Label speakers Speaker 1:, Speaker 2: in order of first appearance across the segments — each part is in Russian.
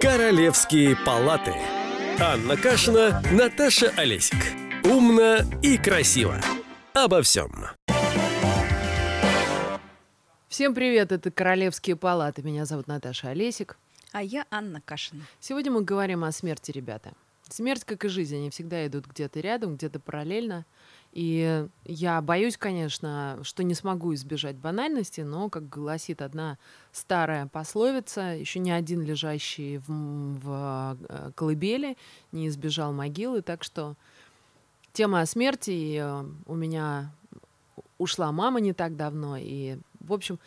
Speaker 1: Королевские палаты. Анна Кашина, Наташа Олесик. Умно и красиво. Обо всем.
Speaker 2: Всем привет, это Королевские палаты. Меня зовут Наташа Олесик.
Speaker 3: А я Анна Кашина.
Speaker 2: Сегодня мы говорим о смерти, ребята. Смерть, как и жизнь, они всегда идут где-то рядом, где-то параллельно. И я боюсь, конечно, что не смогу избежать банальности, но, как гласит одна старая пословица, еще ни один лежащий в, в э, колыбели не избежал могилы, так что тема о смерти, и э, у меня ушла мама не так давно, и, в общем,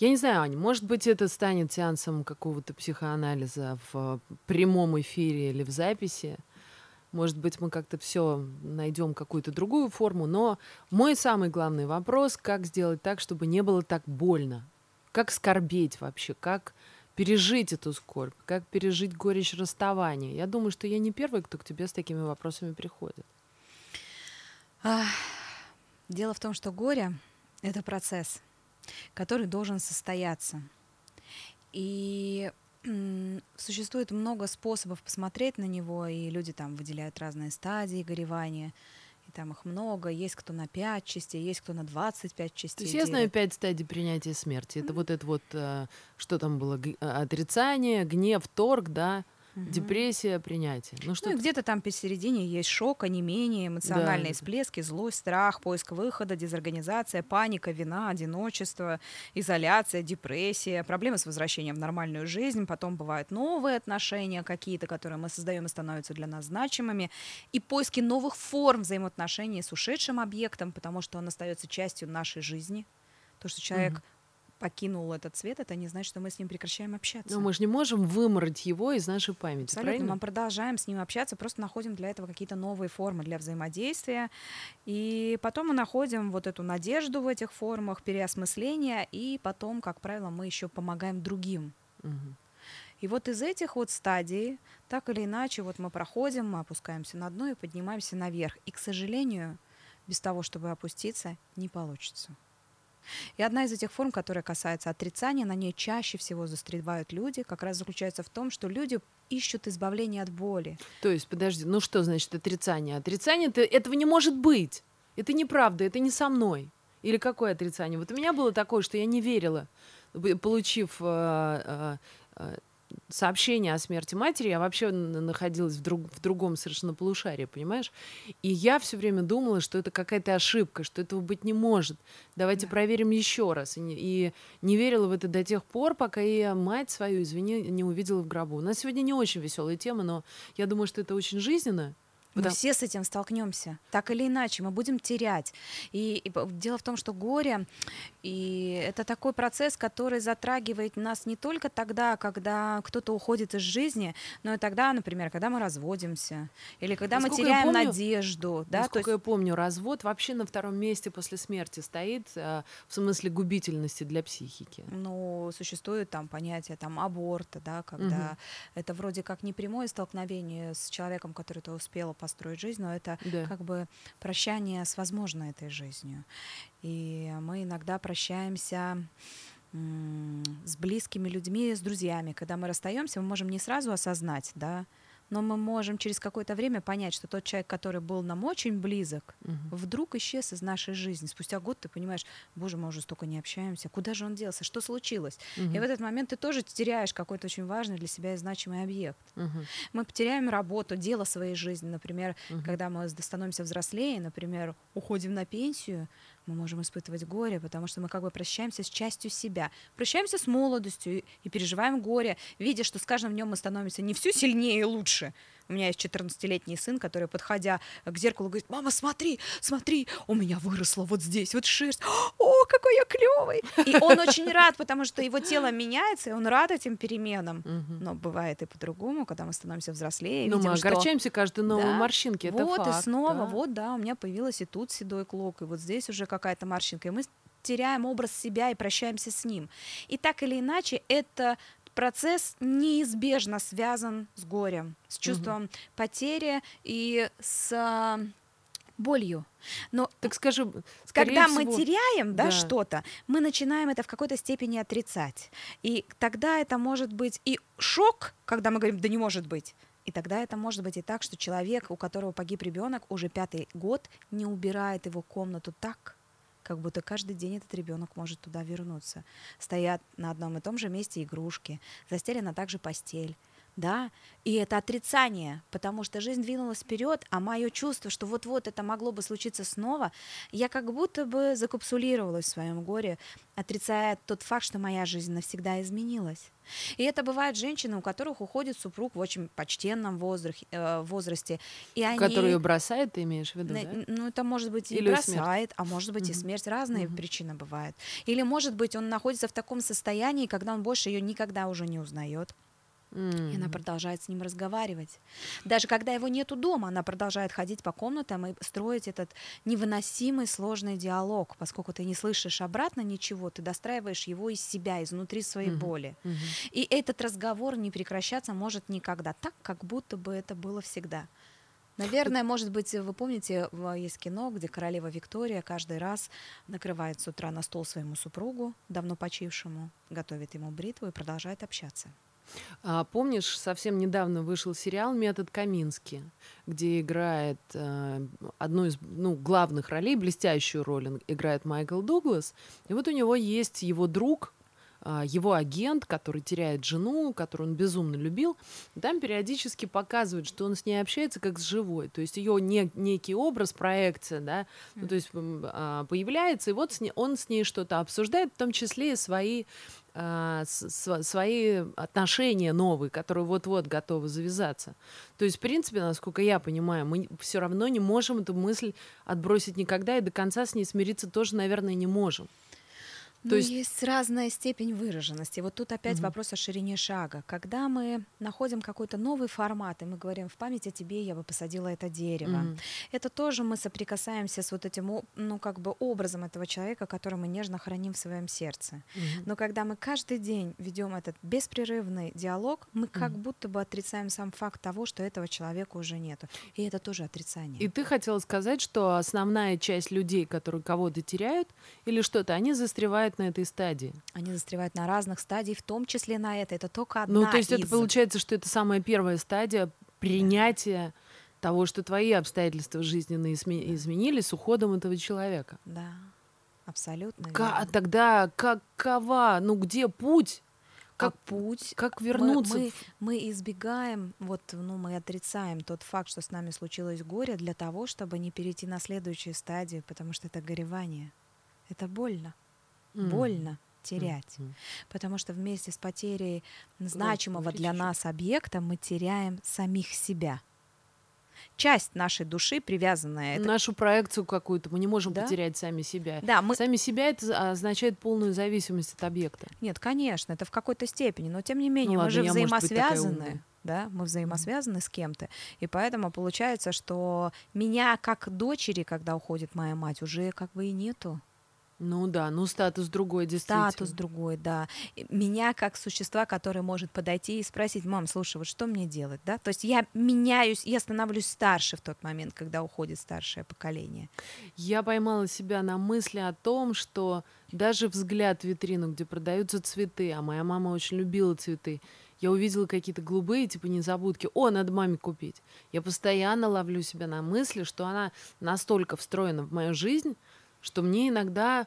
Speaker 2: я не знаю, Аня, может быть, это станет сеансом какого-то психоанализа в прямом эфире или в записи. Может быть, мы как-то все найдем какую-то другую форму, но мой самый главный вопрос, как сделать так, чтобы не было так больно? Как скорбеть вообще? Как пережить эту скорбь? Как пережить горечь расставания? Я думаю, что я не первый, кто к тебе с такими вопросами приходит.
Speaker 3: Дело в том, что горе — это процесс, который должен состояться. И существует много способов посмотреть на него, и люди там выделяют разные стадии горевания, и там их много. Есть кто на 5 частей, есть кто на 25 частей.
Speaker 2: То есть я знаю 5 стадий принятия смерти. Это вот это вот, э, что там было, отрицание, гнев, торг, да, Угу. Депрессия, принятие.
Speaker 3: Ну, что ну и где-то там посередине есть шок, онемение, эмоциональные да. всплески, злость, страх, поиск выхода, дезорганизация, паника, вина, одиночество, изоляция, депрессия, проблемы с возвращением в нормальную жизнь. Потом бывают новые отношения какие-то, которые мы создаем и становятся для нас значимыми. И поиски новых форм взаимоотношений с ушедшим объектом, потому что он остается частью нашей жизни. То, что человек угу покинул этот свет, это не значит, что мы с ним прекращаем общаться.
Speaker 2: Но мы же не можем вымороть его из нашей памяти.
Speaker 3: Абсолютно. Правильно? Мы продолжаем с ним общаться, просто находим для этого какие-то новые формы для взаимодействия. И потом мы находим вот эту надежду в этих формах, переосмысления, и потом, как правило, мы еще помогаем другим. Угу. И вот из этих вот стадий, так или иначе, вот мы проходим, мы опускаемся на дно и поднимаемся наверх. И, к сожалению, без того, чтобы опуститься, не получится. И одна из этих форм, которая касается отрицания, на ней чаще всего застревают люди, как раз заключается в том, что люди ищут избавления от боли.
Speaker 2: То есть, подожди, ну что значит отрицание? Отрицание, это, этого не может быть. Это неправда, это не со мной. Или какое отрицание? Вот у меня было такое, что я не верила, получив э, э, э сообщение о смерти матери, я вообще находилась в, друг, в другом совершенно полушарии, понимаешь? И я все время думала, что это какая-то ошибка, что этого быть не может. Давайте да. проверим еще раз. И не, и не верила в это до тех пор, пока я мать свою, извини, не увидела в гробу. У нас сегодня не очень веселая тема, но я думаю, что это очень жизненно.
Speaker 3: Мы да. все с этим столкнемся, так или иначе, мы будем терять. И, и дело в том, что горе и это такой процесс, который затрагивает нас не только тогда, когда кто-то уходит из жизни, но и тогда, например, когда мы разводимся или когда насколько мы теряем помню, надежду.
Speaker 2: Да, насколько есть... я помню, развод вообще на втором месте после смерти стоит э, в смысле губительности для психики.
Speaker 3: Ну, существует там понятие там аборта, да, когда угу. это вроде как не прямое столкновение с человеком, который то успела построить жизнь, но это да. как бы прощание с возможной этой жизнью. И мы иногда прощаемся с близкими людьми, с друзьями. Когда мы расстаемся, мы можем не сразу осознать, да, но мы можем через какое-то время понять, что тот человек, который был нам очень близок, угу. вдруг исчез из нашей жизни. Спустя год ты понимаешь, боже, мы уже столько не общаемся, куда же он делся, что случилось? Угу. И в этот момент ты тоже теряешь какой-то очень важный для себя и значимый объект. Угу. Мы потеряем работу, дело своей жизни, например, угу. когда мы становимся взрослее, например, уходим на пенсию, мы можем испытывать горе, потому что мы как бы прощаемся с частью себя, прощаемся с молодостью и переживаем горе, видя, что с каждым днем мы становимся не все сильнее и лучше, у меня есть 14-летний сын, который, подходя к зеркалу, говорит, мама, смотри, смотри, у меня выросла вот здесь вот шерсть. О, какой я клевый! И он очень рад, потому что его тело меняется, и он рад этим переменам. Но бывает и по-другому, когда мы становимся взрослее.
Speaker 2: Ну, мы огорчаемся каждой новой да, морщинке, это
Speaker 3: Вот,
Speaker 2: факт,
Speaker 3: и снова, да. вот, да, у меня появилась и тут седой клок, и вот здесь уже какая-то морщинка. И мы теряем образ себя и прощаемся с ним. И так или иначе, это процесс неизбежно связан с горем, с чувством угу. потери и с болью. Но
Speaker 2: так скажи,
Speaker 3: когда всего... мы теряем да, да. что-то, мы начинаем это в какой-то степени отрицать. И тогда это может быть и шок, когда мы говорим, да не может быть. И тогда это может быть и так, что человек, у которого погиб ребенок, уже пятый год не убирает его комнату так, как будто каждый день этот ребенок может туда вернуться. Стоят на одном и том же месте игрушки, застелена также постель да, и это отрицание, потому что жизнь двинулась вперед, а мое чувство, что вот-вот это могло бы случиться снова, я как будто бы закапсулировалась в своем горе, отрицая тот факт, что моя жизнь навсегда изменилась. И это бывает женщины, у которых уходит супруг в очень почтенном возрасте, э, возрасте. И
Speaker 2: они... Который ее бросает, ты имеешь в виду, да?
Speaker 3: Ну, это может быть и Или бросает, смерть. а может быть угу. и смерть. Разные угу. причины бывают. Или, может быть, он находится в таком состоянии, когда он больше ее никогда уже не узнает. Mm. И она продолжает с ним разговаривать. Даже когда его нету дома, она продолжает ходить по комнатам и строить этот невыносимый сложный диалог, поскольку ты не слышишь обратно ничего, ты достраиваешь его из себя, изнутри своей mm-hmm. боли. Mm-hmm. И этот разговор не прекращаться может никогда, так, как будто бы это было всегда. Наверное, может быть, вы помните, есть кино, где королева Виктория каждый раз накрывает с утра на стол своему супругу, давно почившему, готовит ему бритву и продолжает общаться.
Speaker 2: А, помнишь, совсем недавно вышел сериал «Метод Камински», где играет э, одну из ну, главных ролей, блестящую роль играет Майкл Дуглас. И вот у него есть его друг, его агент, который теряет жену, которую он безумно любил, там периодически показывают, что он с ней общается как с живой. То есть ее не, некий образ, проекция, да, ну, то есть а, появляется, и вот с ней, он с ней что-то обсуждает, в том числе и свои а, свои отношения новые, которые вот-вот готовы завязаться. То есть, в принципе, насколько я понимаю, мы все равно не можем эту мысль отбросить никогда и до конца с ней смириться тоже, наверное, не можем.
Speaker 3: То ну, есть... есть разная степень выраженности. Вот тут опять угу. вопрос о ширине шага. Когда мы находим какой-то новый формат, и мы говорим, в память о тебе я бы посадила это дерево, угу. это тоже мы соприкасаемся с вот этим, ну, как бы образом этого человека, который мы нежно храним в своем сердце. Угу. Но когда мы каждый день ведем этот беспрерывный диалог, мы как угу. будто бы отрицаем сам факт того, что этого человека уже нету. И это тоже отрицание.
Speaker 2: И ты хотела сказать, что основная часть людей, которые кого-то теряют или что-то, они застревают на этой стадии?
Speaker 3: Они застревают на разных стадиях, в том числе на этой. Это только одна
Speaker 2: Ну, то есть
Speaker 3: из...
Speaker 2: это получается, что это самая первая стадия принятия того, что твои обстоятельства жизненные изменились с уходом этого человека.
Speaker 3: Да, абсолютно.
Speaker 2: К- тогда какова, ну где путь?
Speaker 3: Как, как путь?
Speaker 2: Как вернуться?
Speaker 3: Мы, мы, мы избегаем, вот, ну, мы отрицаем тот факт, что с нами случилось горе, для того, чтобы не перейти на следующую стадию, потому что это горевание. Это больно mm. больно терять. Mm-hmm. Потому что вместе с потерей значимого для нас объекта мы теряем самих себя. Часть нашей души, привязанная...
Speaker 2: Это... Нашу проекцию какую-то. Мы не можем да? потерять сами себя. Да, мы... Сами себя это означает полную зависимость от объекта.
Speaker 3: Нет, конечно, это в какой-то степени. Но тем не менее, ну, мы ладно, же взаимосвязаны. Да, мы взаимосвязаны с кем-то. И поэтому получается, что меня как дочери, когда уходит моя мать, уже как бы и нету.
Speaker 2: Ну да, ну статус другой, действительно.
Speaker 3: Статус другой, да. Меня как существа, которое может подойти и спросить, мам, слушай, вот что мне делать, да? То есть я меняюсь, я становлюсь старше в тот момент, когда уходит старшее поколение.
Speaker 2: Я поймала себя на мысли о том, что даже взгляд в витрину, где продаются цветы, а моя мама очень любила цветы, я увидела какие-то голубые, типа незабудки. О, надо маме купить. Я постоянно ловлю себя на мысли, что она настолько встроена в мою жизнь, что мне иногда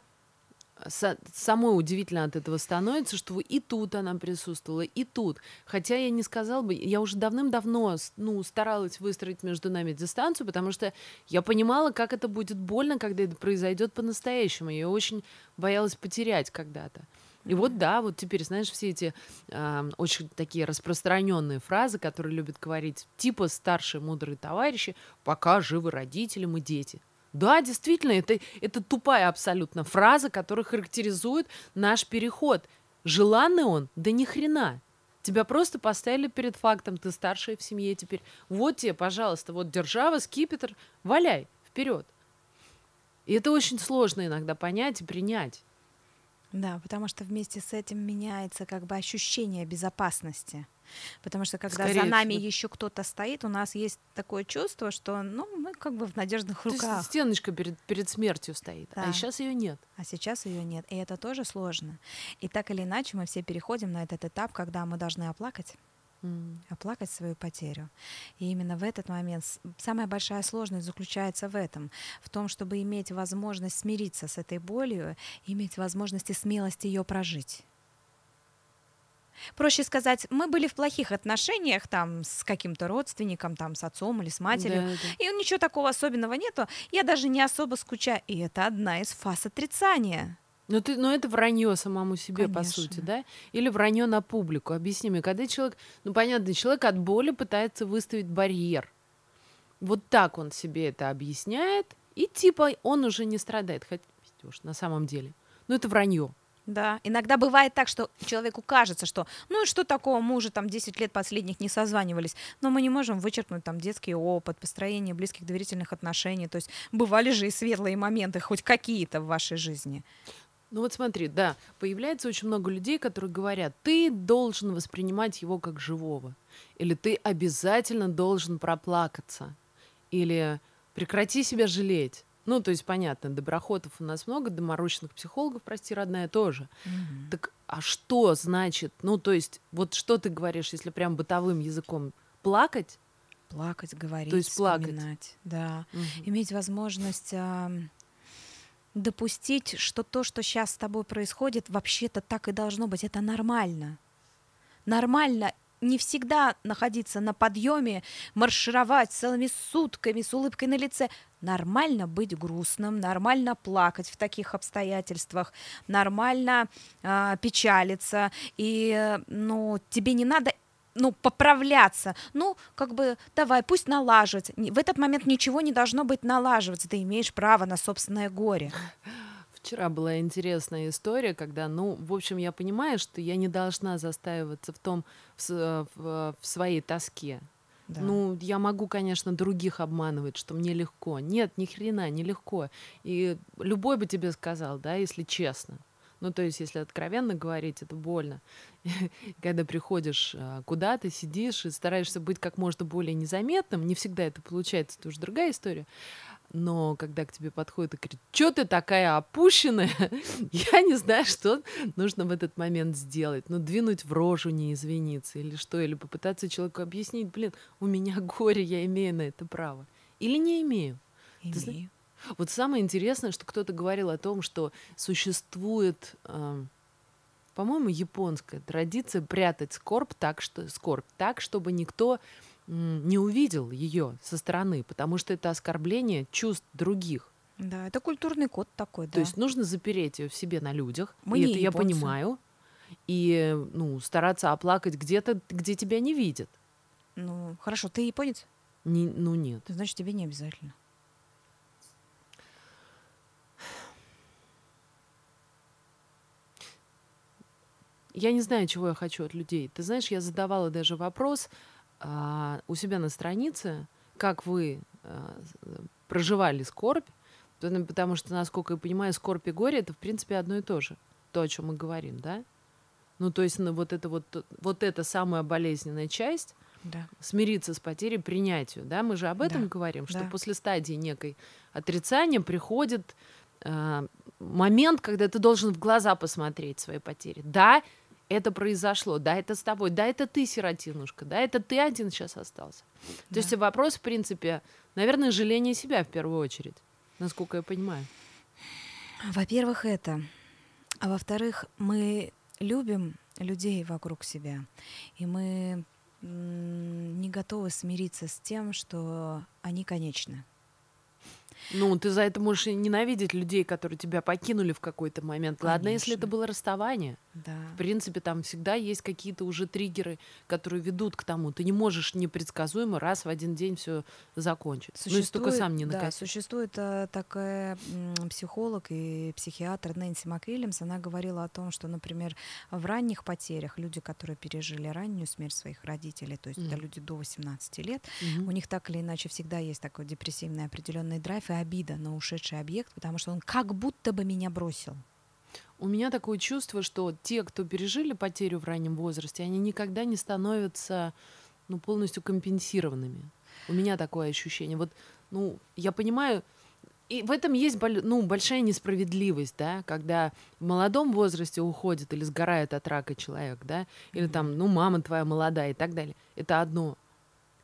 Speaker 2: самой удивительно от этого становится, что и тут она присутствовала, и тут. Хотя я не сказала бы, я уже давным-давно ну, старалась выстроить между нами дистанцию, потому что я понимала, как это будет больно, когда это произойдет по-настоящему. Я очень боялась потерять когда-то. И вот да, вот теперь, знаешь, все эти э, очень такие распространенные фразы, которые любят говорить, типа старшие мудрые товарищи, пока живы родители, мы дети. Да, действительно, это, это тупая абсолютно фраза, которая характеризует наш переход. Желанный он? Да ни хрена. Тебя просто поставили перед фактом, ты старшая в семье теперь. Вот тебе, пожалуйста, вот держава, скипетр, валяй, вперед. И это очень сложно иногда понять и принять.
Speaker 3: Да, потому что вместе с этим меняется как бы ощущение безопасности. Потому что когда Скорее за нами всего. еще кто-то стоит, у нас есть такое чувство, что ну, мы как бы в надежных руках. То есть
Speaker 2: стеночка перед, перед смертью стоит, а да. а сейчас ее нет.
Speaker 3: А сейчас ее нет. И это тоже сложно. И так или иначе мы все переходим на этот этап, когда мы должны оплакать mm. оплакать свою потерю. И именно в этот момент самая большая сложность заключается в этом, в том, чтобы иметь возможность смириться с этой болью, иметь возможность и смелость ее прожить. Проще сказать, мы были в плохих отношениях там с каким-то родственником, там с отцом или с матерью, да, да. и ничего такого особенного нету. Я даже не особо скучаю, и это одна из фаз отрицания.
Speaker 2: Ну, ты, ну, это вранье самому себе, Конечно. по сути, да? Или вранье на публику. Объясни мне, когда человек, ну, понятно, человек от боли пытается выставить барьер. Вот так он себе это объясняет, и типа он уже не страдает, хотя на самом деле. Ну, это вранье.
Speaker 3: Да, иногда бывает так, что человеку кажется, что ну и что такого, мы уже там 10 лет последних не созванивались, но мы не можем вычеркнуть там детский опыт, построение близких доверительных отношений, то есть бывали же и светлые моменты, хоть какие-то в вашей жизни.
Speaker 2: Ну вот смотри, да, появляется очень много людей, которые говорят, ты должен воспринимать его как живого, или ты обязательно должен проплакаться, или прекрати себя жалеть. Ну, то есть, понятно, доброхотов у нас много, доморощенных психологов, прости, родная, тоже. Mm-hmm. Так, а что значит, ну, то есть, вот что ты говоришь, если прям бытовым языком, плакать?
Speaker 3: Плакать, говорить, то есть плакать. да. Угу. Иметь возможность а, допустить, что то, что сейчас с тобой происходит, вообще-то так и должно быть. Это нормально. Нормально не всегда находиться на подъеме, маршировать целыми сутками с улыбкой на лице. Нормально быть грустным, нормально плакать в таких обстоятельствах, нормально э, печалиться. И ну, тебе не надо ну, поправляться. Ну, как бы, давай, пусть налаживается. В этот момент ничего не должно быть налаживаться. Ты имеешь право на собственное горе.
Speaker 2: Вчера была интересная история, когда, ну, в общем, я понимаю, что я не должна застаиваться в том, в, в, в своей тоске. Да. Ну, я могу, конечно, других обманывать, что мне легко. Нет, ни хрена, не легко. И любой бы тебе сказал, да, если честно. Ну, то есть, если откровенно говорить, это больно. Когда приходишь а, куда-то, сидишь и стараешься быть как можно более незаметным, не всегда это получается, это уже другая история. Но когда к тебе подходит и говорит, что ты такая опущенная, я не знаю, что нужно в этот момент сделать. Ну, двинуть в рожу, не извиниться или что, или попытаться человеку объяснить, блин, у меня горе, я имею на это право. Или не имею.
Speaker 3: Имею.
Speaker 2: Вот самое интересное, что кто-то говорил о том, что существует, э, по-моему, японская традиция прятать скорбь так, что скорбь так, чтобы никто не увидел ее со стороны, потому что это оскорбление чувств других.
Speaker 3: Да, это культурный код такой, да.
Speaker 2: То есть нужно запереть ее в себе на людях. Мы и это японцы. я понимаю. И ну, стараться оплакать где-то, где тебя не видят.
Speaker 3: Ну, хорошо, ты японец?
Speaker 2: Не, ну нет.
Speaker 3: Значит, тебе не обязательно.
Speaker 2: Я не знаю, чего я хочу от людей. Ты знаешь, я задавала даже вопрос у себя на странице, как вы а, проживали скорбь, потому что, насколько я понимаю, скорбь и горе это, в принципе, одно и то же, то, о чем мы говорим, да? Ну, то есть, ну, вот это вот, вот эта самая болезненная часть,
Speaker 3: да.
Speaker 2: смириться с потерей, принятию, да? Мы же об этом да. говорим, что да. после стадии некой отрицания приходит э, момент, когда ты должен в глаза посмотреть своей потери. Да, это произошло, да, это с тобой, да, это ты, сиротинушка, да, это ты один сейчас остался. Да. То есть вопрос, в принципе, наверное, жаление себя в первую очередь, насколько я понимаю.
Speaker 3: Во-первых, это. А во-вторых, мы любим людей вокруг себя, и мы не готовы смириться с тем, что они конечны.
Speaker 2: Ну, ты за это можешь ненавидеть людей, которые тебя покинули в какой-то момент. Конечно. Ладно, если это было расставание.
Speaker 3: Да.
Speaker 2: В принципе, там всегда есть какие-то уже триггеры, которые ведут к тому. Ты не можешь непредсказуемо раз в один день все закончить. Существует, ну, если только сам не накосил.
Speaker 3: Да, существует а, такая психолог и психиатр Нэнси МакВильямс. Она говорила о том, что, например, в ранних потерях люди, которые пережили раннюю смерть своих родителей, то есть mm. это люди до 18 лет, mm-hmm. у них так или иначе всегда есть такой депрессивный определенный драйв и обида на ушедший объект, потому что он как будто бы меня бросил.
Speaker 2: У меня такое чувство, что те, кто пережили потерю в раннем возрасте, они никогда не становятся ну, полностью компенсированными. У меня такое ощущение. Вот, ну, я понимаю, и в этом есть ну, большая несправедливость, да, когда в молодом возрасте уходит или сгорает от рака человек, да, или там, ну, мама твоя молодая и так далее. Это одно.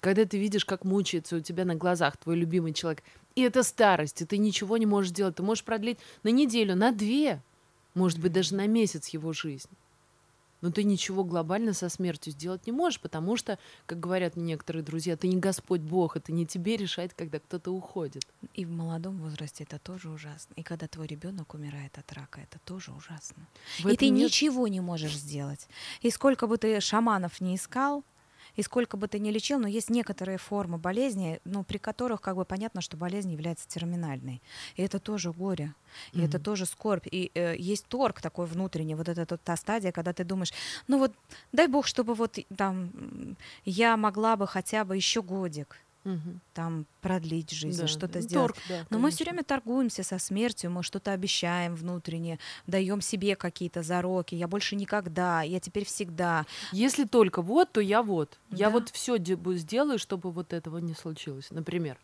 Speaker 2: Когда ты видишь, как мучается у тебя на глазах твой любимый человек, и это старость, и ты ничего не можешь делать, ты можешь продлить на неделю, на две, может быть, даже на месяц его жизнь но ты ничего глобально со смертью сделать не можешь, потому что, как говорят некоторые друзья, ты не Господь Бог, это не тебе решать, когда кто-то уходит.
Speaker 3: И в молодом возрасте это тоже ужасно. И когда твой ребенок умирает от рака, это тоже ужасно. В и ты нет... ничего не можешь сделать. И сколько бы ты шаманов не искал, и сколько бы ты ни лечил, но есть некоторые формы болезни, ну, при которых как бы понятно, что болезнь является терминальной. И это тоже горе, и mm-hmm. это тоже скорбь. И э, есть торг такой внутренний, вот это та стадия, когда ты думаешь, ну вот дай бог, чтобы вот там я могла бы хотя бы еще годик угу. там продлить жизнь, да. что-то сделать. Торг, да, Но мы все время торгуемся со смертью, мы что-то обещаем внутренне, даем себе какие-то зароки. Я больше никогда, я теперь всегда.
Speaker 2: Если только вот, то я вот. Да. Я вот все сделаю, чтобы вот этого не случилось, например.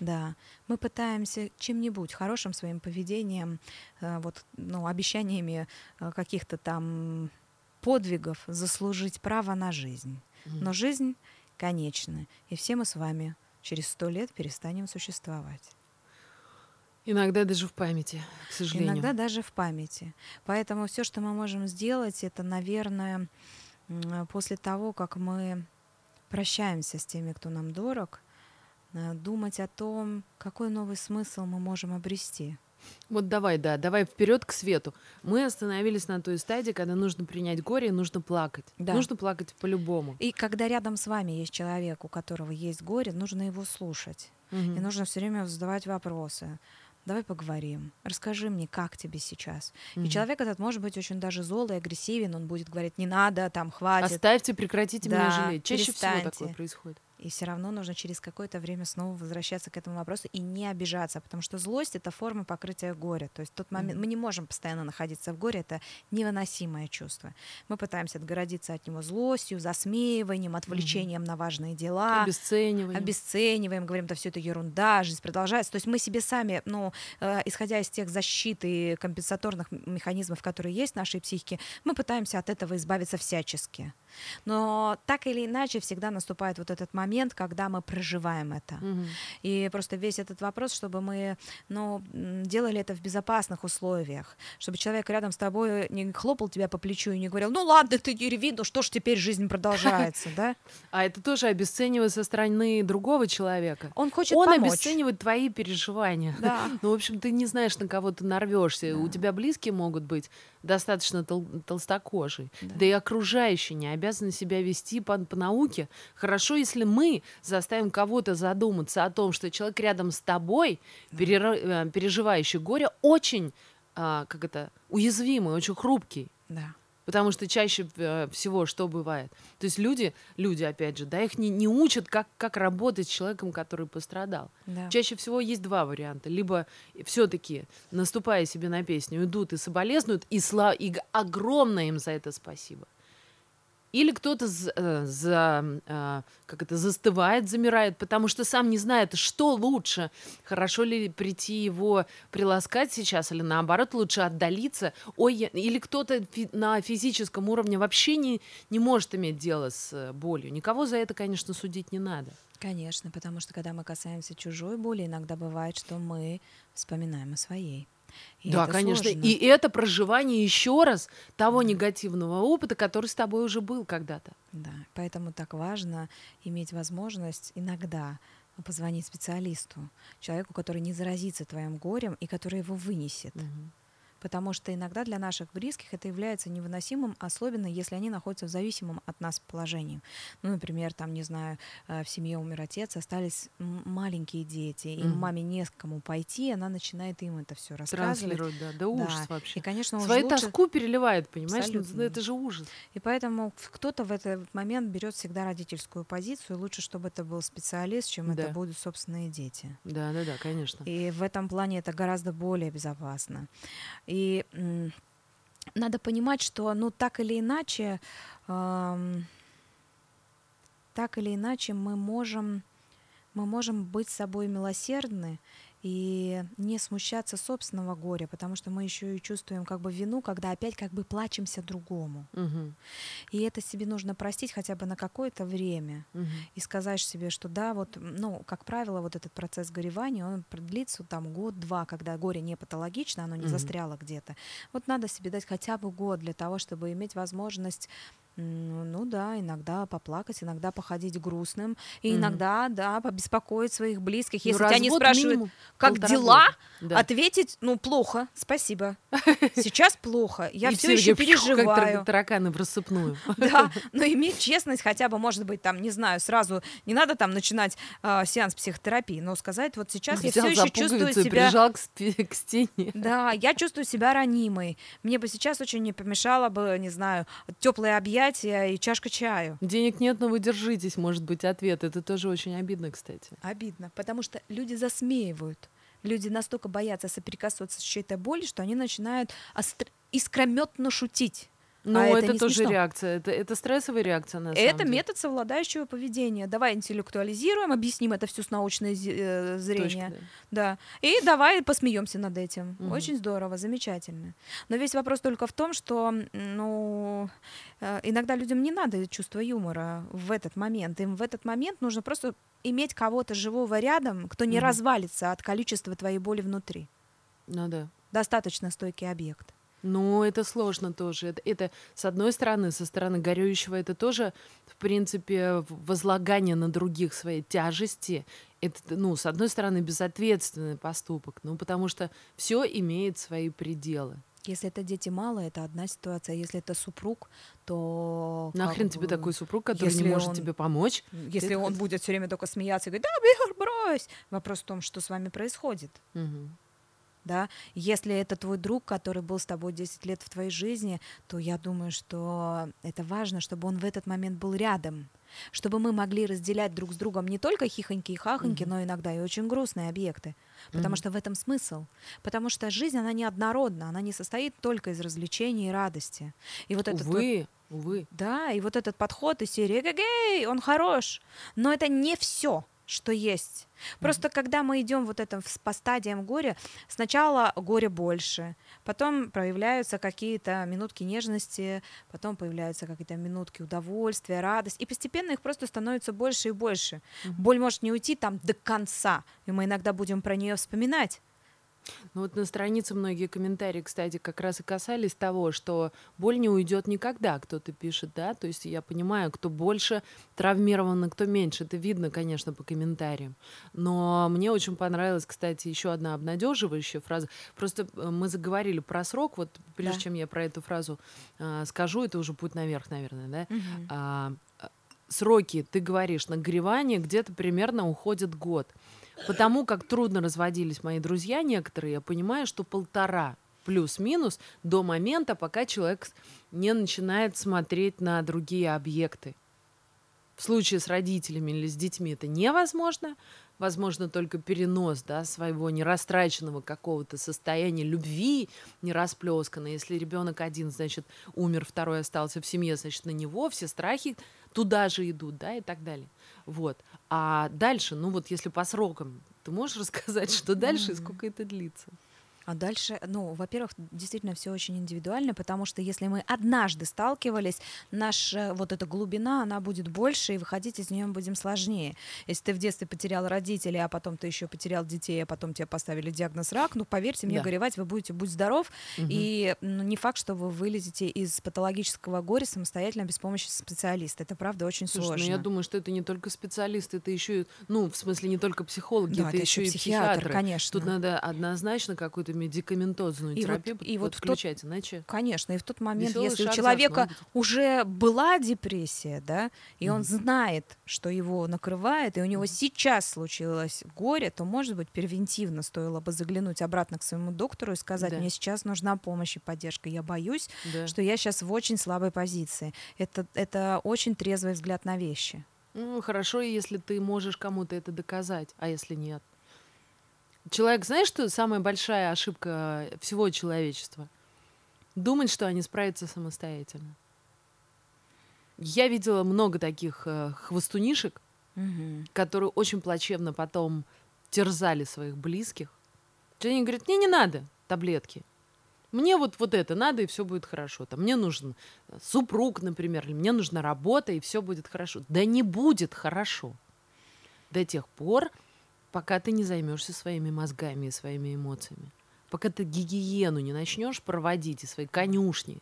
Speaker 3: Да, мы пытаемся чем-нибудь хорошим своим поведением, э, вот, ну, обещаниями э, каких-то там подвигов заслужить право на жизнь. Но жизнь конечны, и все мы с вами через сто лет перестанем существовать.
Speaker 2: Иногда даже в памяти, к сожалению.
Speaker 3: Иногда даже в памяти. Поэтому все, что мы можем сделать, это, наверное, после того, как мы прощаемся с теми, кто нам дорог, э, думать о том, какой новый смысл мы можем обрести.
Speaker 2: Вот давай, да, давай вперед к свету. Мы остановились на той стадии, когда нужно принять горе и нужно плакать. Да. Нужно плакать по-любому.
Speaker 3: И когда рядом с вами есть человек, у которого есть горе, нужно его слушать. Угу. И нужно все время задавать вопросы. Давай поговорим. Расскажи мне, как тебе сейчас. Угу. И человек этот может быть очень даже злой, агрессивен. Он будет говорить, не надо, там, хватит.
Speaker 2: Оставьте, прекратите да, меня жалеть. Чаще перестаньте. всего такое происходит.
Speaker 3: И все равно нужно через какое-то время снова возвращаться к этому вопросу и не обижаться, потому что злость это форма покрытия горя. То есть тот момент mm-hmm. мы не можем постоянно находиться в горе, это невыносимое чувство. Мы пытаемся отгородиться от него злостью, засмеиванием, отвлечением mm-hmm. на важные дела,
Speaker 2: обесцениваем,
Speaker 3: обесцениваем, говорим, да все это ерунда, жизнь продолжается. То есть мы себе сами, ну, э, исходя из тех защит и компенсаторных механизмов, которые есть в нашей психике, мы пытаемся от этого избавиться всячески. Но так или иначе всегда наступает вот этот момент, когда мы проживаем это. Угу. И просто весь этот вопрос, чтобы мы ну, делали это в безопасных условиях, чтобы человек рядом с тобой не хлопал тебя по плечу и не говорил, ну ладно, ты не реви, ну что ж теперь жизнь продолжается, да?
Speaker 2: А это тоже обесценивает со стороны другого человека.
Speaker 3: Он хочет
Speaker 2: Он
Speaker 3: помочь.
Speaker 2: обесценивает твои переживания. Да. Ну, в общем, ты не знаешь, на кого ты нарвешься. Да. У тебя близкие могут быть достаточно тол толстокожие. Да. да и окружающие не обязаны себя вести по, по науке. Хорошо, если мы заставим кого-то задуматься о том, что человек рядом с тобой, да. Э, переживающий горе, очень, а, как это, уязвимый, очень хрупкий.
Speaker 3: Да.
Speaker 2: Потому что чаще э, всего что бывает? То есть люди, люди, опять же, да, их не, не учат, как, как работать с человеком, который пострадал. Да. Чаще всего есть два варианта. Либо все-таки, наступая себе на песню, идут и соболезнуют, и, сла... и огромное им за это спасибо. Или кто-то за, э, за, э, как это, застывает, замирает, потому что сам не знает, что лучше. Хорошо ли прийти его приласкать сейчас, или наоборот лучше отдалиться. Ой, или кто-то на физическом уровне вообще не, не может иметь дело с э, болью. Никого за это, конечно, судить не надо.
Speaker 3: Конечно, потому что когда мы касаемся чужой боли, иногда бывает, что мы вспоминаем о своей.
Speaker 2: И да, конечно. Сложно. И это проживание еще раз того да. негативного опыта, который с тобой уже был когда-то.
Speaker 3: Да, поэтому так важно иметь возможность иногда позвонить специалисту, человеку, который не заразится твоим горем и который его вынесет. Угу потому что иногда для наших близких это является невыносимым, особенно если они находятся в зависимом от нас положении. Ну, например, там, не знаю, э, в семье умер отец, остались маленькие дети, и mm маме не с кому пойти, она начинает им это все рассказывать.
Speaker 2: да, да ужас да. вообще.
Speaker 3: И, конечно,
Speaker 2: Свою лучше... тоску переливает, понимаешь? Ну, Абсолютно. это же ужас.
Speaker 3: И поэтому кто-то в этот момент берет всегда родительскую позицию, лучше, чтобы это был специалист, чем да. это будут собственные дети.
Speaker 2: Да, да, да, конечно.
Speaker 3: И в этом плане это гораздо более безопасно. И надо понимать, что, ну, так или иначе, э, так или иначе мы можем, мы можем быть собой милосердны и не смущаться собственного горя, потому что мы еще и чувствуем как бы вину, когда опять как бы плачемся другому.
Speaker 2: Угу.
Speaker 3: И это себе нужно простить хотя бы на какое-то время
Speaker 2: угу.
Speaker 3: и сказать себе, что да, вот, ну, как правило, вот этот процесс горевания, он продлится там год-два, когда горе не патологично, оно не угу. застряло где-то. Вот надо себе дать хотя бы год для того, чтобы иметь возможность ну да, иногда поплакать, иногда походить грустным, и mm иногда, да, побеспокоить своих близких. Ну, Если ну, тебя не спрашивают, как дела, да. ответить, ну, плохо, спасибо. Сейчас плохо, я все еще переживаю.
Speaker 2: Как тараканы в рассыпную.
Speaker 3: Да, но иметь честность хотя бы, может быть, там, не знаю, сразу, не надо там начинать э, сеанс психотерапии, но сказать, вот сейчас я все еще чувствую себя...
Speaker 2: прижал к, к стене.
Speaker 3: Да, я чувствую себя ранимой. Мне бы сейчас очень не помешало бы, не знаю, теплые объятия, мероприятие и чашка чаю.
Speaker 2: Денег нет, но вы держитесь, может быть, ответ. Это тоже очень обидно, кстати.
Speaker 3: Обидно, потому что люди засмеивают. Люди настолько боятся соприкасываться с чьей-то болью, что они начинают остр... искрометно шутить.
Speaker 2: Ну, а это, это тоже смешно. реакция. Это, это стрессовая реакция на
Speaker 3: Это
Speaker 2: деле.
Speaker 3: метод совладающего поведения. Давай интеллектуализируем, объясним это все с научной э, зрения. Точка, да. да. И давай посмеемся над этим. Угу. Очень здорово, замечательно. Но весь вопрос только в том, что ну, э, иногда людям не надо чувство юмора в этот момент. Им в этот момент нужно просто иметь кого-то живого рядом, кто не угу. развалится от количества твоей боли внутри.
Speaker 2: Ну да.
Speaker 3: Достаточно стойкий объект.
Speaker 2: Ну, это сложно тоже. Это, это, с одной стороны, со стороны горюющего, это тоже, в принципе, возлагание на других своей тяжести. Это, ну, с одной стороны, безответственный поступок, ну, потому что все имеет свои пределы.
Speaker 3: Если это дети мало, это одна ситуация. Если это супруг, то...
Speaker 2: Нахрен тебе такой супруг, который не может он, тебе помочь?
Speaker 3: Если он будет все время только смеяться и говорить, да, брось! Вопрос в том, что с вами происходит.
Speaker 2: Угу
Speaker 3: да, если это твой друг, который был с тобой 10 лет в твоей жизни, то я думаю, что это важно, чтобы он в этот момент был рядом, чтобы мы могли разделять друг с другом не только хихоньки и хахоньки, mm-hmm. но иногда и очень грустные объекты, потому mm-hmm. что в этом смысл, потому что жизнь она неоднородна, она не состоит только из развлечений и радости. И вот этот
Speaker 2: увы, вот, увы.
Speaker 3: Да, и вот этот подход из серии «Гэгэй, он хорош», но это не все что есть. Просто mm-hmm. когда мы идем вот это по стадиям горя, сначала горе больше, потом проявляются какие-то минутки нежности, потом появляются какие-то минутки удовольствия, радость, и постепенно их просто становится больше и больше. Mm-hmm. Боль может не уйти там до конца, и мы иногда будем про нее вспоминать,
Speaker 2: ну вот на странице многие комментарии, кстати, как раз и касались того, что боль не уйдет никогда, кто-то пишет, да, то есть я понимаю, кто больше травмирован, а кто меньше, это видно, конечно, по комментариям. Но мне очень понравилась, кстати, еще одна обнадеживающая фраза. Просто э, мы заговорили про срок, вот прежде да. чем я про эту фразу э, скажу, это уже путь наверх, наверное, да.
Speaker 3: Угу.
Speaker 2: А, сроки, ты говоришь, нагревание где-то примерно уходит год. Потому как трудно разводились мои друзья некоторые, я понимаю, что полтора плюс-минус до момента, пока человек не начинает смотреть на другие объекты. В случае с родителями или с детьми это невозможно. Возможно только перенос да, своего нерастраченного какого-то состояния любви нерасплесканной. Если ребенок один, значит, умер, второй остался в семье, значит, на него все страхи туда же идут, да, и так далее. Вот. А дальше, ну вот если по срокам, ты можешь рассказать, что дальше и сколько это длится?
Speaker 3: А дальше, ну, во-первых, действительно все очень индивидуально, потому что если мы однажды сталкивались, наша вот эта глубина, она будет больше, и выходить из нее будем сложнее. Если ты в детстве потерял родителей, а потом ты еще потерял детей, а потом тебе поставили диагноз рак, ну, поверьте мне, да. горевать вы будете, будь здоров, угу. и ну, не факт, что вы вылезете из патологического горя самостоятельно без помощи специалиста. Это правда очень Слушай, сложно.
Speaker 2: Ну, я думаю, что это не только специалисты, это еще, ну, в смысле, не только психологи,
Speaker 3: да,
Speaker 2: это, это еще и психиатр, психиатры.
Speaker 3: конечно.
Speaker 2: Тут надо однозначно какую-то медикаментозную и терапию вот, и вот включать, тот, иначе...
Speaker 3: Конечно, и в тот момент, Веселый если у человека уже была депрессия, да, и mm-hmm. он знает, что его накрывает, и у него mm-hmm. сейчас случилось горе, то, может быть, превентивно стоило бы заглянуть обратно к своему доктору и сказать, да. мне сейчас нужна помощь и поддержка, я боюсь, да. что я сейчас в очень слабой позиции. Это, это очень трезвый взгляд на вещи.
Speaker 2: Ну, хорошо, если ты можешь кому-то это доказать, а если нет? Человек, знаешь, что самая большая ошибка всего человечества? думать, что они справятся самостоятельно. Я видела много таких э, хвостунишек, угу. которые очень плачевно потом терзали своих близких. Они говорят, мне не надо таблетки. Мне вот, вот это надо, и все будет хорошо. Там, мне нужен э, супруг, например, или мне нужна работа, и все будет хорошо. Да не будет хорошо. До тех пор, пока ты не займешься своими мозгами и своими эмоциями. Пока ты гигиену не начнешь проводить и свои конюшни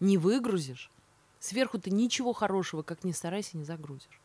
Speaker 2: не выгрузишь, сверху ты ничего хорошего, как ни старайся, не загрузишь.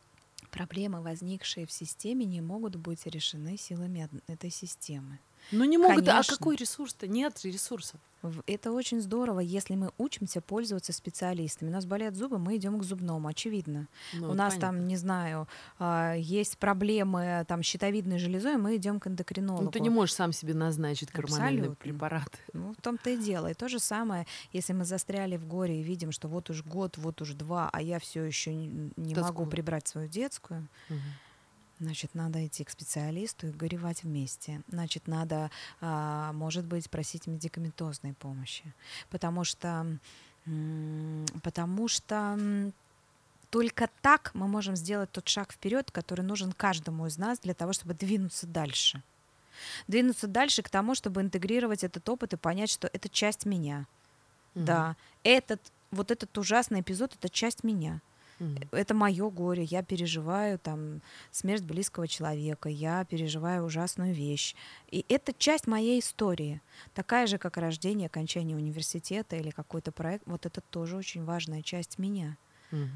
Speaker 3: Проблемы, возникшие в системе, не могут быть решены силами этой системы.
Speaker 2: Ну не могут, Конечно. а какой ресурс-то? Нет ресурсов.
Speaker 3: Это очень здорово, если мы учимся пользоваться специалистами. У нас болят зубы, мы идем к зубному, очевидно. Ну, У нас понятно. там, не знаю, а, есть проблемы там щитовидной железой, мы идем к эндокринологу. Ну,
Speaker 2: ты не можешь сам себе назначить гормональный
Speaker 3: Абсолютно.
Speaker 2: препарат.
Speaker 3: Ну, в том-то и дело. И то же самое, если мы застряли в горе и видим, что вот уж год, вот уж два, а я все еще не могу прибрать свою детскую. Угу Значит, надо идти к специалисту и горевать вместе. Значит, надо, а, может быть, просить медикаментозной помощи. Потому что, потому что только так мы можем сделать тот шаг вперед, который нужен каждому из нас для того, чтобы двинуться дальше. Двинуться дальше к тому, чтобы интегрировать этот опыт и понять, что это часть меня. Угу. Да, этот вот этот ужасный эпизод это часть меня. Mm. Это мое горе, я переживаю там смерть близкого человека, я переживаю ужасную вещь. И это часть моей истории, такая же, как рождение, окончание университета или какой-то проект. Вот это тоже очень важная часть меня. Mm.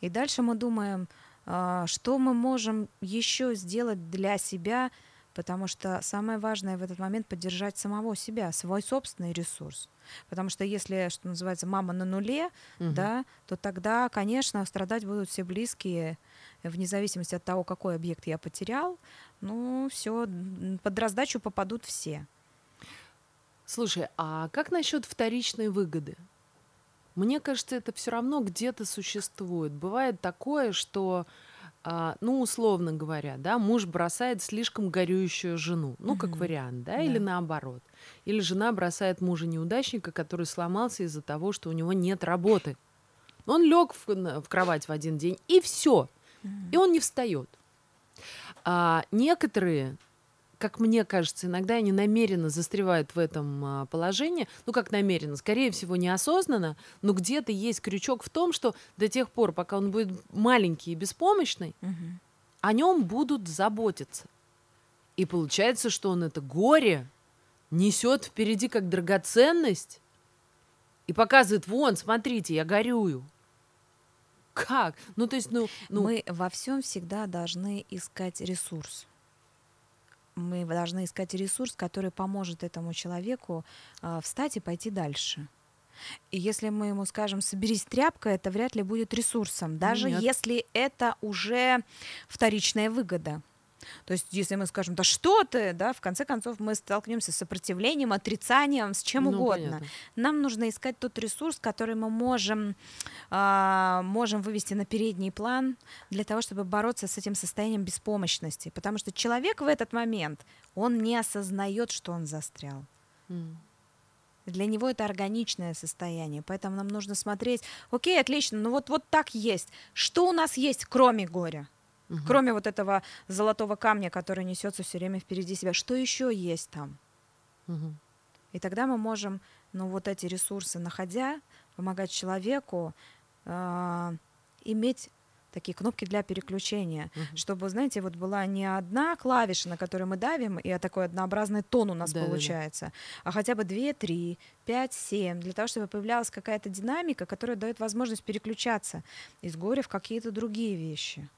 Speaker 3: И дальше мы думаем, а, что мы можем еще сделать для себя, потому что самое важное в этот момент поддержать самого себя, свой собственный ресурс. Потому что если, что называется, мама на нуле, угу. да, то тогда, конечно, страдать будут все близкие, вне зависимости от того, какой объект я потерял. Ну, все, под раздачу попадут все.
Speaker 2: Слушай, а как насчет вторичной выгоды? Мне кажется, это все равно где-то существует. Бывает такое, что а, ну, условно говоря, да, муж бросает слишком горюющую жену, ну, как вариант, да, или наоборот. Или жена бросает мужа неудачника, который сломался из-за того, что у него нет работы. Он лег в, в кровать в один день, и все. И он не встает. А некоторые как мне кажется, иногда они намеренно застревают в этом а, положении. Ну, как намеренно, скорее всего, неосознанно, но где-то есть крючок в том, что до тех пор, пока он будет маленький и беспомощный, угу. о нем будут заботиться. И получается, что он это горе несет впереди как драгоценность и показывает, вон, смотрите, я горюю. Как? Ну, то есть, ну, ну...
Speaker 3: Мы во всем всегда должны искать ресурс мы должны искать ресурс, который поможет этому человеку э, встать и пойти дальше. И если мы ему скажем, соберись тряпка, это вряд ли будет ресурсом, даже Нет. если это уже вторичная выгода. То есть, если мы скажем, да что ты, да, в конце концов мы столкнемся с сопротивлением, отрицанием, с чем ну, угодно. Понятно. Нам нужно искать тот ресурс, который мы можем, э, можем вывести на передний план для того, чтобы бороться с этим состоянием беспомощности. Потому что человек в этот момент, он не осознает, что он застрял. Mm. Для него это органичное состояние, поэтому нам нужно смотреть, окей, отлично, ну вот, вот так есть. Что у нас есть, кроме горя? Угу. кроме вот этого золотого камня, который несется все время впереди себя. Что еще есть там? Угу. И тогда мы можем, ну вот эти ресурсы находя, помогать человеку э, иметь такие кнопки для переключения, uh-huh. чтобы, знаете, вот была не одна клавиша, на которую мы давим, и такой однообразный тон у нас да, получается, да, да. а хотя бы две, три, пять, семь, для того, чтобы появлялась какая-то динамика, которая дает возможность переключаться из горя в какие-то другие вещи.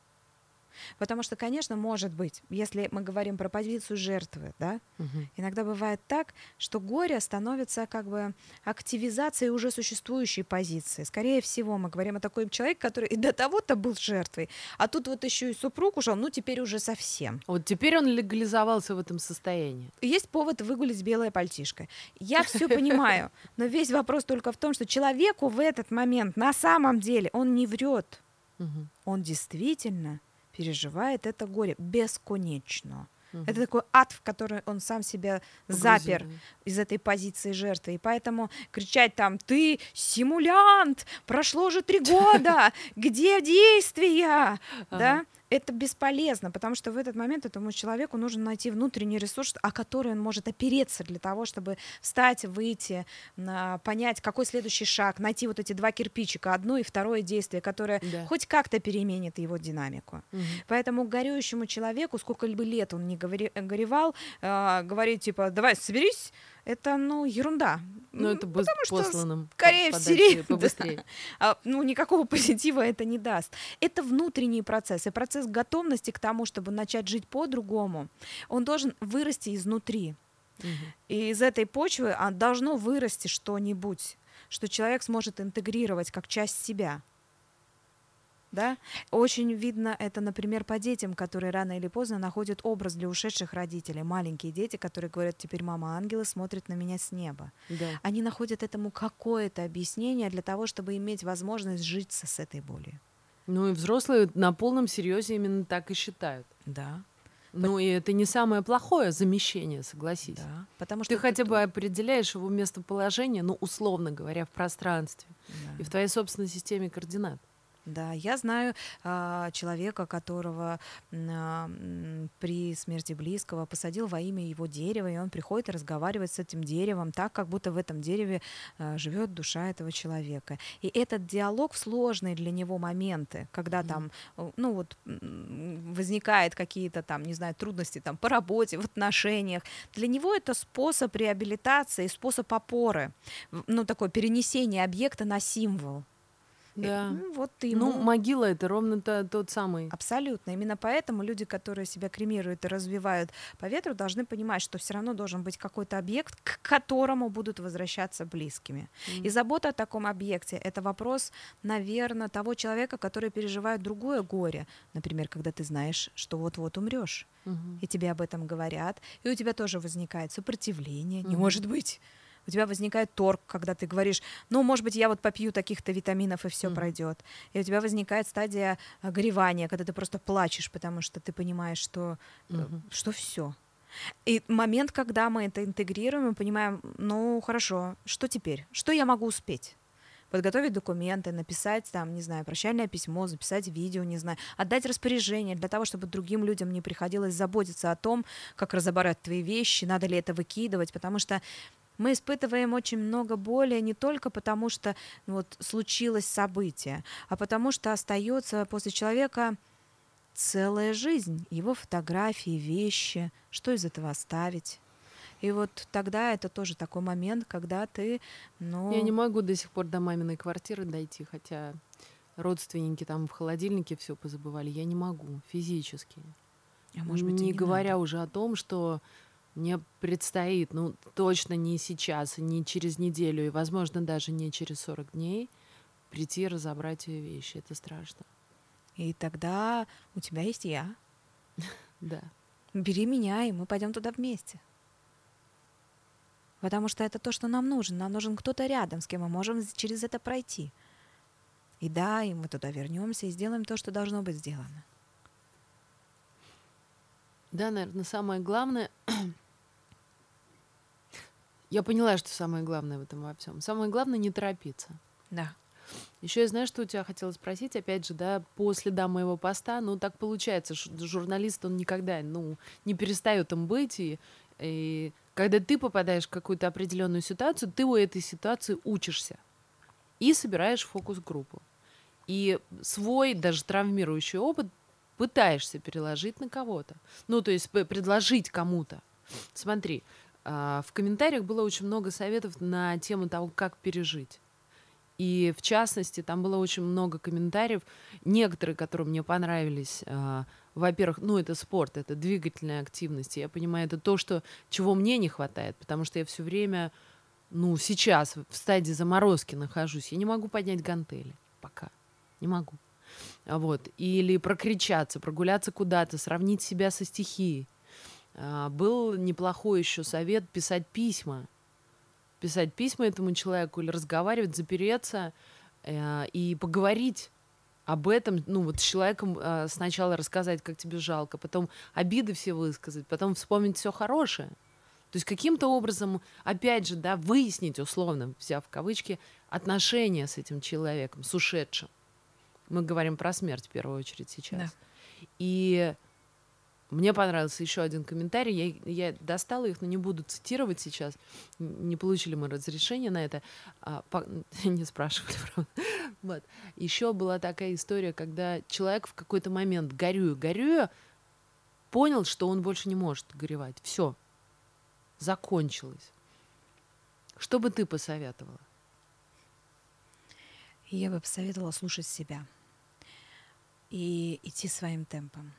Speaker 3: Потому что, конечно, может быть, если мы говорим про позицию жертвы, да, угу. иногда бывает так, что горе становится как бы активизацией уже существующей позиции. Скорее всего, мы говорим о таком человеке, который и до того-то был жертвой, а тут вот еще и супруг ушел, ну теперь уже совсем.
Speaker 2: Вот теперь он легализовался в этом состоянии.
Speaker 3: Есть повод выгулить белое пальтишко. Я все понимаю, но весь вопрос только в том, что человеку в этот момент на самом деле он не врет. Он действительно переживает это горе бесконечно. Угу. Это такой ад, в который он сам себя запер из этой позиции жертвы. И поэтому кричать там «ты симулянт! Прошло же три года! Где действия?» Да? Это бесполезно, потому что в этот момент этому человеку нужно найти внутренний ресурс, о который он может опереться для того, чтобы встать, выйти, понять, какой следующий шаг, найти вот эти два кирпичика, одно и второе действие, которое да. хоть как-то переменит его динамику. Угу. Поэтому горюющему человеку, сколько бы лет он не горевал, э, говорить типа, давай, соберись, это, ну, ерунда.
Speaker 2: Ну, это бы Потому посланным.
Speaker 3: Что, скорее всего, побыстрее. Да. А, ну, никакого позитива это не даст. Это внутренний процесс, и процесс готовности к тому, чтобы начать жить по-другому, он должен вырасти изнутри. Угу. И из этой почвы а, должно вырасти что-нибудь, что человек сможет интегрировать как часть себя да. Очень видно это, например, по детям, которые рано или поздно находят образ для ушедших родителей. Маленькие дети, которые говорят, теперь мама ангела смотрит на меня с неба. Да. Они находят этому какое-то объяснение для того, чтобы иметь возможность жить с этой болью.
Speaker 2: Ну и взрослые на полном серьезе именно так и считают.
Speaker 3: Да.
Speaker 2: Ну и это не самое плохое замещение, согласись.
Speaker 3: Да, потому
Speaker 2: что ты хотя бы определяешь его местоположение, ну условно говоря, в пространстве да. и в твоей собственной системе координат.
Speaker 3: Да, я знаю а, человека, которого а, при смерти близкого посадил во имя его дерева, и он приходит и разговаривает с этим деревом так, как будто в этом дереве а, живет душа этого человека. И этот диалог в сложные для него моменты, когда mm-hmm. там, ну вот, возникает какие-то там, не знаю, трудности там по работе, в отношениях, для него это способ реабилитации, способ опоры, ну такое перенесение объекта на символ.
Speaker 2: Да. Ну, вот ты ему... Ну, могила это ровно то, тот самый.
Speaker 3: Абсолютно. Именно поэтому люди, которые себя кремируют и развивают по ветру, должны понимать, что все равно должен быть какой-то объект, к которому будут возвращаться близкими. Mm. И забота о таком объекте это вопрос, наверное, того человека, который переживает другое горе. Например, когда ты знаешь, что вот-вот умрешь, mm-hmm. и тебе об этом говорят, и у тебя тоже возникает сопротивление. Mm-hmm. Не может быть у тебя возникает торг, когда ты говоришь, ну, может быть, я вот попью таких-то витаминов, и все mm. пройдет. И у тебя возникает стадия а, горевания, когда ты просто плачешь, потому что ты понимаешь, что, mm-hmm. что все. И момент, когда мы это интегрируем, мы понимаем, ну, хорошо, что теперь? Что я могу успеть? подготовить документы, написать там, не знаю, прощальное письмо, записать видео, не знаю, отдать распоряжение для того, чтобы другим людям не приходилось заботиться о том, как разобрать твои вещи, надо ли это выкидывать, потому что мы испытываем очень много боли не только потому, что вот случилось событие, а потому что остается после человека целая жизнь, его фотографии, вещи, что из этого оставить. И вот тогда это тоже такой момент, когда ты, ну...
Speaker 2: Я не могу до сих пор до маминой квартиры дойти, хотя родственники там в холодильнике все позабывали. Я не могу физически. А может быть, не, не говоря надо. уже о том, что мне предстоит, ну, точно не сейчас, не через неделю, и, возможно, даже не через 40 дней прийти и разобрать ее вещи. Это страшно.
Speaker 3: И тогда у тебя есть я.
Speaker 2: Да.
Speaker 3: Бери меня, и мы пойдем туда вместе. Потому что это то, что нам нужно. Нам нужен кто-то рядом, с кем мы можем через это пройти. И да, и мы туда вернемся и сделаем то, что должно быть сделано.
Speaker 2: Да, наверное, самое главное Я поняла, что самое главное в этом во всем. Самое главное не торопиться.
Speaker 3: Да.
Speaker 2: Еще я знаю, что у тебя хотела спросить, опять же, да, по следам моего поста, ну, так получается, что журналист, он никогда, ну, не перестает им быть, и, и когда ты попадаешь в какую-то определенную ситуацию, ты у этой ситуации учишься и собираешь фокус-группу. И свой, даже травмирующий опыт пытаешься переложить на кого-то. Ну, то есть предложить кому-то. Смотри, в комментариях было очень много советов на тему того, как пережить. И в частности, там было очень много комментариев, некоторые, которые мне понравились. А, во-первых, ну это спорт, это двигательная активность. Я понимаю, это то, что, чего мне не хватает, потому что я все время, ну сейчас в стадии заморозки нахожусь. Я не могу поднять гантели пока, не могу. Вот. Или прокричаться, прогуляться куда-то, сравнить себя со стихией. А, был неплохой еще совет писать письма. Писать письма этому человеку или разговаривать, запереться э, и поговорить об этом, ну вот с человеком э, сначала рассказать, как тебе жалко, потом обиды все высказать, потом вспомнить все хорошее. То есть каким-то образом, опять же, да, выяснить, условно, взяв в кавычки, отношения с этим человеком, с ушедшим. Мы говорим про смерть в первую очередь сейчас. Да. И мне понравился еще один комментарий. Я, я достала их, но не буду цитировать сейчас. Не получили мы разрешение на это. А, по, не спрашивали, правда. Вот. Еще была такая история, когда человек в какой-то момент горюя, горюя, понял, что он больше не может горевать. Все. Закончилось. Что бы ты посоветовала?
Speaker 3: Я бы посоветовала слушать себя и идти своим темпом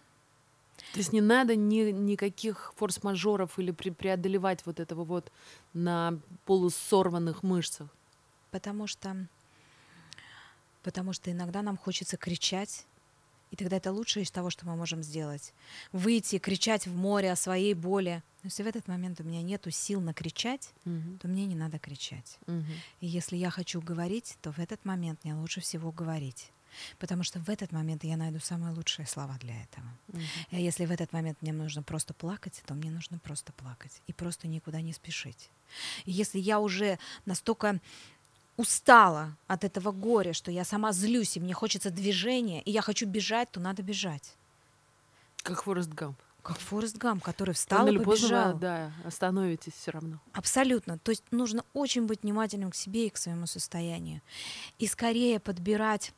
Speaker 2: то есть не надо ни, никаких форс-мажоров или пре преодолевать вот этого вот на полусорванных мышцах.
Speaker 3: Потому что, потому что иногда нам хочется кричать, и тогда это лучшее из того, что мы можем сделать. Выйти, кричать в море о своей боли. Но если в этот момент у меня нет сил накричать, угу. то мне не надо кричать. Угу. И если я хочу говорить, то в этот момент мне лучше всего говорить. Потому что в этот момент я найду самые лучшие слова для этого. Uh-huh. Если в этот момент мне нужно просто плакать, то мне нужно просто плакать и просто никуда не спешить. И если я уже настолько устала от этого горя, что я сама злюсь, и мне хочется движения, и я хочу бежать, то надо бежать.
Speaker 2: Как Форест Гамп.
Speaker 3: Как Форест Гамп, который встал Рано и побежал. Поздно,
Speaker 2: да, остановитесь все равно.
Speaker 3: Абсолютно. То есть нужно очень быть внимательным к себе и к своему состоянию. И скорее подбирать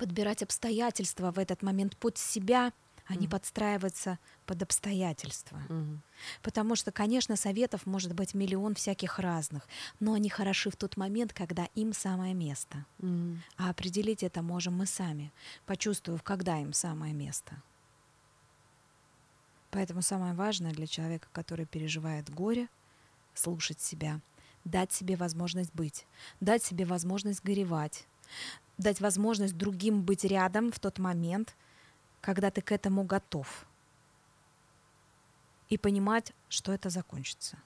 Speaker 3: подбирать обстоятельства в этот момент под себя, а не подстраиваться под обстоятельства. Потому что, конечно, советов может быть миллион всяких разных, но они хороши в тот момент, когда им самое место. А определить это можем мы сами, почувствовав, когда им самое место. Поэтому самое важное для человека, который переживает горе, слушать себя, дать себе возможность быть, дать себе возможность горевать, дать возможность другим быть рядом в тот момент, когда ты к этому готов. И понимать, что это закончится.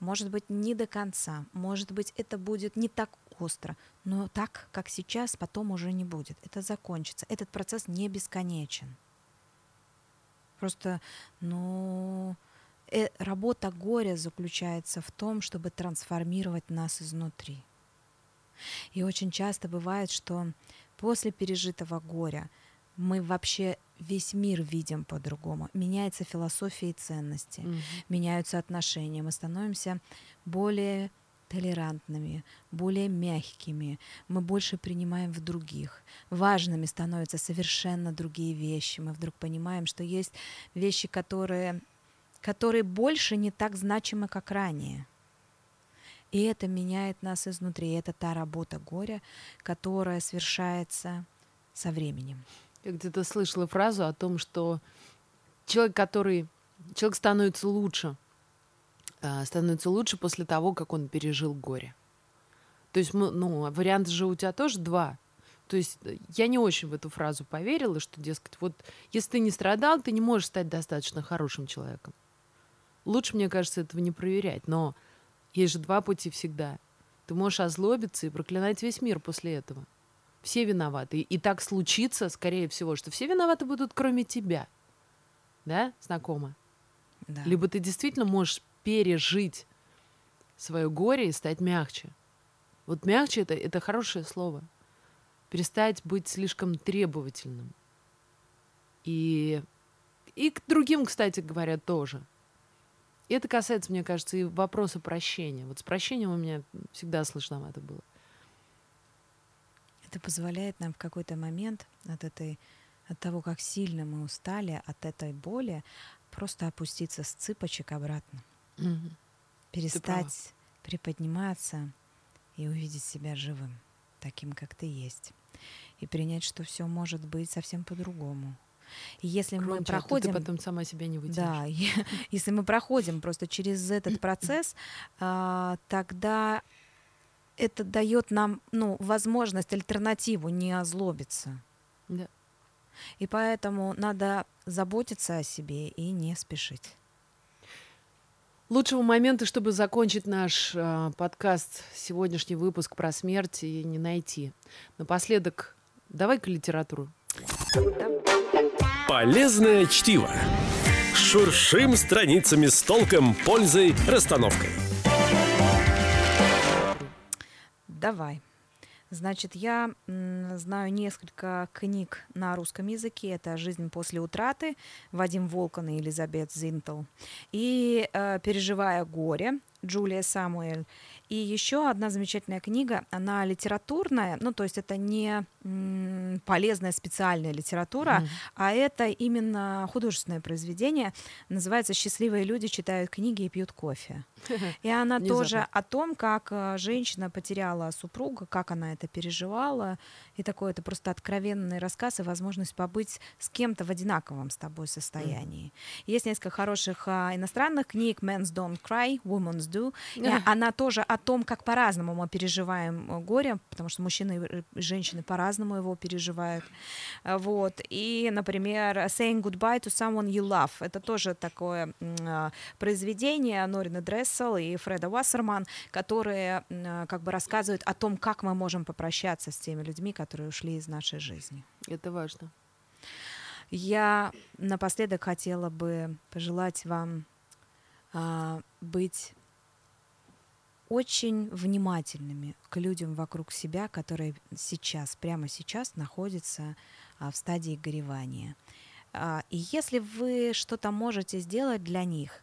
Speaker 3: Может быть, не до конца, может быть, это будет не так остро, но так, как сейчас, потом уже не будет. Это закончится. Этот процесс не бесконечен. Просто, ну, э, работа горя заключается в том, чтобы трансформировать нас изнутри. И очень часто бывает, что после пережитого горя мы вообще весь мир видим по-другому. Меняется философия и ценности, mm-hmm. меняются отношения, мы становимся более толерантными, более мягкими, мы больше принимаем в других. Важными становятся совершенно другие вещи. Мы вдруг понимаем, что есть вещи, которые, которые больше не так значимы, как ранее. И это меняет нас изнутри. Это та работа горя, которая совершается со временем.
Speaker 2: Я где-то слышала фразу о том, что человек, который... Человек становится лучше, а, становится лучше после того, как он пережил горе. То есть, ну, варианты же у тебя тоже два. То есть э, я не очень в эту фразу поверила, что, дескать, вот если ты не страдал, ты не можешь стать достаточно хорошим человеком. Лучше, мне кажется, этого не проверять. Но есть же два пути всегда. Ты можешь озлобиться и проклинать весь мир после этого. Все виноваты. И так случится, скорее всего, что все виноваты будут, кроме тебя. Да, знакомо? Да. Либо ты действительно можешь пережить свое горе и стать мягче. Вот мягче это, это хорошее слово. Перестать быть слишком требовательным. И, и к другим, кстати говоря, тоже. И это касается, мне кажется, и вопроса прощения. Вот с прощением у меня всегда слышно это было.
Speaker 3: Это позволяет нам в какой-то момент от этой от того, как сильно мы устали от этой боли, просто опуститься с цыпочек обратно. Угу. Перестать приподниматься и увидеть себя живым, таким, как ты есть. И принять, что все может быть совсем по-другому. И если Громче, мы проходим...
Speaker 2: Ты потом сама себя не вытянешь.
Speaker 3: Да, если мы проходим просто через этот процесс, а, тогда это дает нам ну, возможность, альтернативу не озлобиться. Да. И поэтому надо заботиться о себе и не спешить.
Speaker 2: Лучшего момента, чтобы закончить наш э, подкаст, сегодняшний выпуск про смерть, и не найти. Напоследок Давай-ка литературу.
Speaker 1: Полезное чтиво. Шуршим страницами с толком, пользой, расстановкой.
Speaker 3: Давай. Значит, я знаю несколько книг на русском языке. Это «Жизнь после утраты» Вадим Волкон и Елизабет Зинтл. И э, «Переживая горе» Джулия Самуэль. И еще одна замечательная книга, она литературная, ну то есть это не полезная специальная литература, mm. а это именно художественное произведение. Называется «Счастливые люди читают книги и пьют кофе». И она тоже о том, как э, женщина потеряла супруга, как она это переживала. И такой это просто откровенный рассказ и возможность побыть с кем-то в одинаковом с тобой состоянии. Есть несколько хороших а, иностранных книг «Men's Don't Cry», «Women's Do». Она тоже о том, как по-разному мы переживаем э, горе, потому что мужчины и женщины по-разному его переживают. Э, вот. И, например, Saying Goodbye to Someone You Love. Это тоже такое э, произведение Норина Дрессел и Фреда Вассерман, которые как бы рассказывают о том, как мы можем попрощаться с теми людьми, которые ушли из нашей жизни.
Speaker 2: Это важно.
Speaker 3: Я напоследок хотела бы пожелать вам а, быть очень внимательными к людям вокруг себя, которые сейчас, прямо сейчас находятся а, в стадии горевания. А, и если вы что-то можете сделать для них,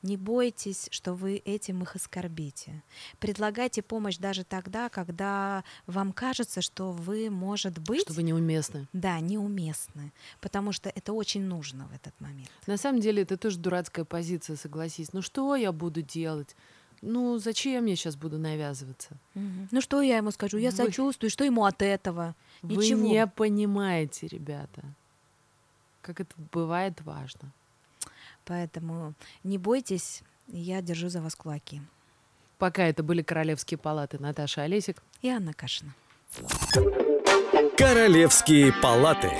Speaker 3: не бойтесь, что вы этим их оскорбите. Предлагайте помощь даже тогда, когда вам кажется, что вы, может быть...
Speaker 2: Что вы неуместны.
Speaker 3: Да, неуместны, потому что это очень нужно в этот момент.
Speaker 2: На самом деле это тоже дурацкая позиция, согласись. Ну что я буду делать? Ну зачем я сейчас буду навязываться?
Speaker 3: Угу. Ну что я ему скажу? Я Вы... сочувствую, что ему от этого?
Speaker 2: Вы Ничего. не понимаете, ребята, как это бывает важно.
Speaker 3: Поэтому не бойтесь, я держу за вас кулаки.
Speaker 2: Пока это были Королевские палаты Наташа Олесик
Speaker 3: и Анна Кашина.
Speaker 1: Королевские палаты.